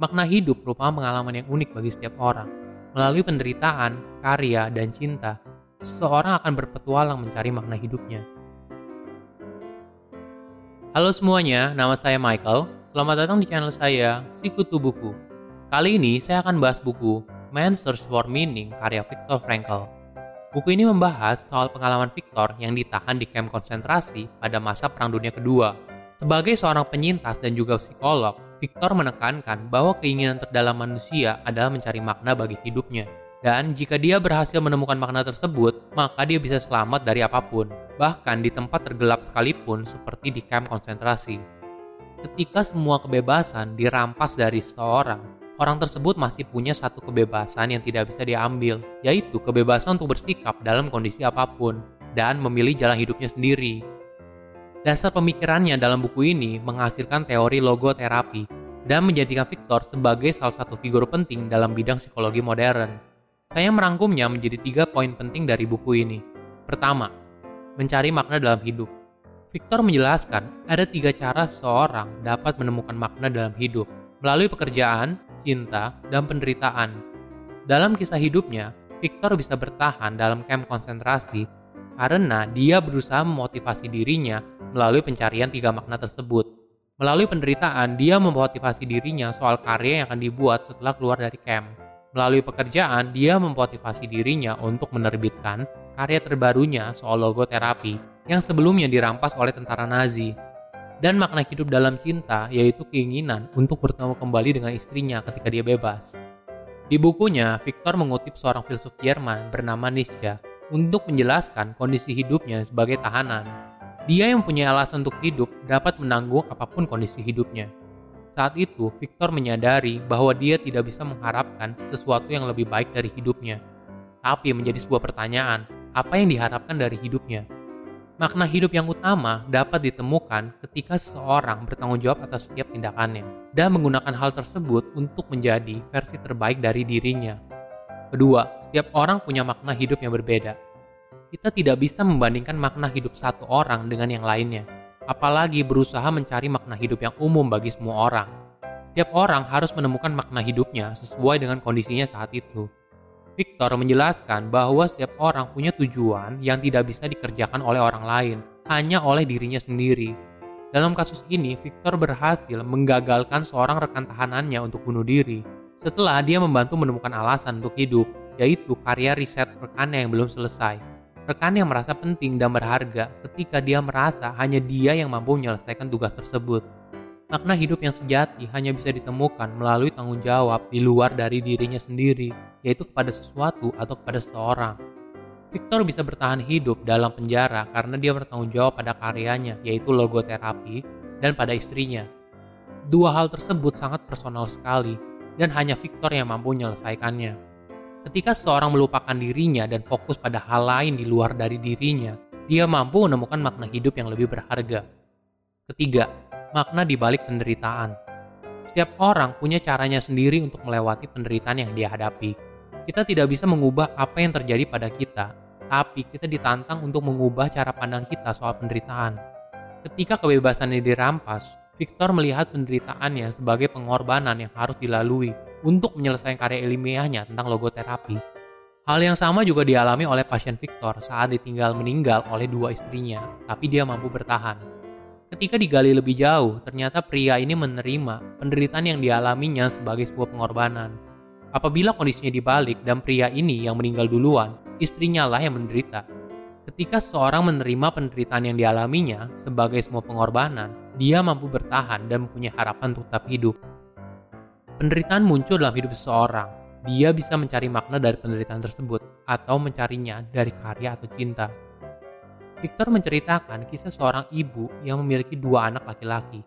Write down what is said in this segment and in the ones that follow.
Makna hidup merupakan pengalaman yang unik bagi setiap orang. Melalui penderitaan, karya, dan cinta, seseorang akan berpetualang mencari makna hidupnya. Halo semuanya, nama saya Michael. Selamat datang di channel saya, Sikutu Buku. Kali ini saya akan bahas buku Man's Search for Meaning karya Viktor Frankl. Buku ini membahas soal pengalaman Viktor yang ditahan di kamp konsentrasi pada masa Perang Dunia Kedua. Sebagai seorang penyintas dan juga psikolog, Victor menekankan bahwa keinginan terdalam manusia adalah mencari makna bagi hidupnya. Dan jika dia berhasil menemukan makna tersebut, maka dia bisa selamat dari apa pun, bahkan di tempat tergelap sekalipun seperti di kamp konsentrasi. Ketika semua kebebasan dirampas dari seseorang, orang tersebut masih punya satu kebebasan yang tidak bisa diambil, yaitu kebebasan untuk bersikap dalam kondisi apa pun dan memilih jalan hidupnya sendiri. Dasar pemikirannya dalam buku ini menghasilkan teori logoterapi dan menjadikan Victor sebagai salah satu figur penting dalam bidang psikologi modern. Saya merangkumnya menjadi tiga poin penting dari buku ini. Pertama, mencari makna dalam hidup. Victor menjelaskan ada tiga cara seseorang dapat menemukan makna dalam hidup, melalui pekerjaan, cinta, dan penderitaan. Dalam kisah hidupnya, Victor bisa bertahan dalam kamp konsentrasi karena dia berusaha memotivasi dirinya melalui pencarian tiga makna tersebut. Melalui penderitaan, dia memotivasi dirinya soal karya yang akan dibuat setelah keluar dari camp. Melalui pekerjaan, dia memotivasi dirinya untuk menerbitkan karya terbarunya soal logoterapi yang sebelumnya dirampas oleh tentara Nazi. Dan makna hidup dalam cinta yaitu keinginan untuk bertemu kembali dengan istrinya ketika dia bebas. Di bukunya, Victor mengutip seorang filsuf Jerman bernama Nietzsche untuk menjelaskan kondisi hidupnya sebagai tahanan dia yang punya alasan untuk hidup dapat menanggung apa pun kondisi hidupnya. Saat itu, Victor menyadari bahwa dia tidak bisa mengharapkan sesuatu yang lebih baik dari hidupnya. Tapi menjadi sebuah pertanyaan, apa yang diharapkan dari hidupnya? Makna hidup yang utama dapat ditemukan ketika seseorang bertanggung jawab atas setiap tindakannya dan menggunakan hal tersebut untuk menjadi versi terbaik dari dirinya. Kedua, setiap orang punya makna hidup yang berbeda kita tidak bisa membandingkan makna hidup satu orang dengan yang lainnya, apalagi berusaha mencari makna hidup yang umum bagi semua orang. Setiap orang harus menemukan makna hidupnya sesuai dengan kondisinya saat itu. Victor menjelaskan bahwa setiap orang punya tujuan yang tidak bisa dikerjakan oleh orang lain, hanya oleh dirinya sendiri. Dalam kasus ini, Victor berhasil menggagalkan seorang rekan tahanannya untuk bunuh diri setelah dia membantu menemukan alasan untuk hidup, yaitu karya riset rekannya yang belum selesai. Rekan yang merasa penting dan berharga ketika dia merasa hanya dia yang mampu menyelesaikan tugas tersebut. Makna hidup yang sejati hanya bisa ditemukan melalui tanggung jawab di luar dari dirinya sendiri, yaitu kepada sesuatu atau kepada seseorang. Victor bisa bertahan hidup dalam penjara karena dia bertanggung jawab pada karyanya, yaitu logoterapi, dan pada istrinya. Dua hal tersebut sangat personal sekali, dan hanya Victor yang mampu menyelesaikannya. Ketika seseorang melupakan dirinya dan fokus pada hal lain di luar dari dirinya, dia mampu menemukan makna hidup yang lebih berharga. Ketiga, makna di balik penderitaan. Setiap orang punya caranya sendiri untuk melewati penderitaan yang dia hadapi. Kita tidak bisa mengubah apa yang terjadi pada kita, tapi kita ditantang untuk mengubah cara pandang kita soal penderitaan. Ketika kebebasannya dirampas, Victor melihat penderitaannya sebagai pengorbanan yang harus dilalui untuk menyelesaikan karya ilmiahnya tentang logoterapi. Hal yang sama juga dialami oleh pasien Victor saat ditinggal meninggal oleh dua istrinya, tapi dia mampu bertahan. Ketika digali lebih jauh, ternyata pria ini menerima penderitaan yang dialaminya sebagai sebuah pengorbanan. Apabila kondisinya dibalik dan pria ini yang meninggal duluan, istrinya lah yang menderita. Ketika seorang menerima penderitaan yang dialaminya sebagai sebuah pengorbanan, dia mampu bertahan dan mempunyai harapan untuk tetap hidup. Penderitaan muncul dalam hidup seseorang. Dia bisa mencari makna dari penderitaan tersebut atau mencarinya dari karya atau cinta. Victor menceritakan kisah seorang ibu yang memiliki dua anak laki-laki,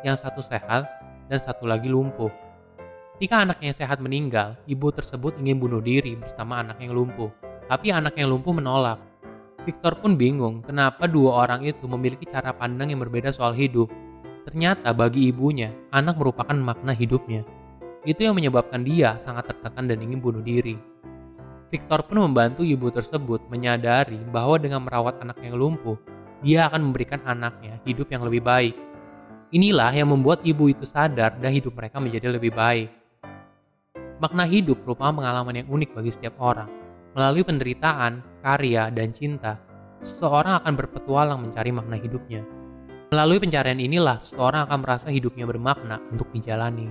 yang satu sehat dan satu lagi lumpuh. Ketika anaknya yang sehat meninggal, ibu tersebut ingin bunuh diri bersama anak yang lumpuh, tapi anak yang lumpuh menolak. Victor pun bingung kenapa dua orang itu memiliki cara pandang yang berbeda soal hidup. Ternyata bagi ibunya, anak merupakan makna hidupnya. Itu yang menyebabkan dia sangat tertekan dan ingin bunuh diri. Victor pun membantu ibu tersebut menyadari bahwa dengan merawat anak yang lumpuh, dia akan memberikan anaknya hidup yang lebih baik. Inilah yang membuat ibu itu sadar dan hidup mereka menjadi lebih baik. Makna hidup merupakan pengalaman yang unik bagi setiap orang. Melalui penderitaan, karya, dan cinta, seseorang akan berpetualang mencari makna hidupnya. Melalui pencarian inilah, seseorang akan merasa hidupnya bermakna untuk dijalani.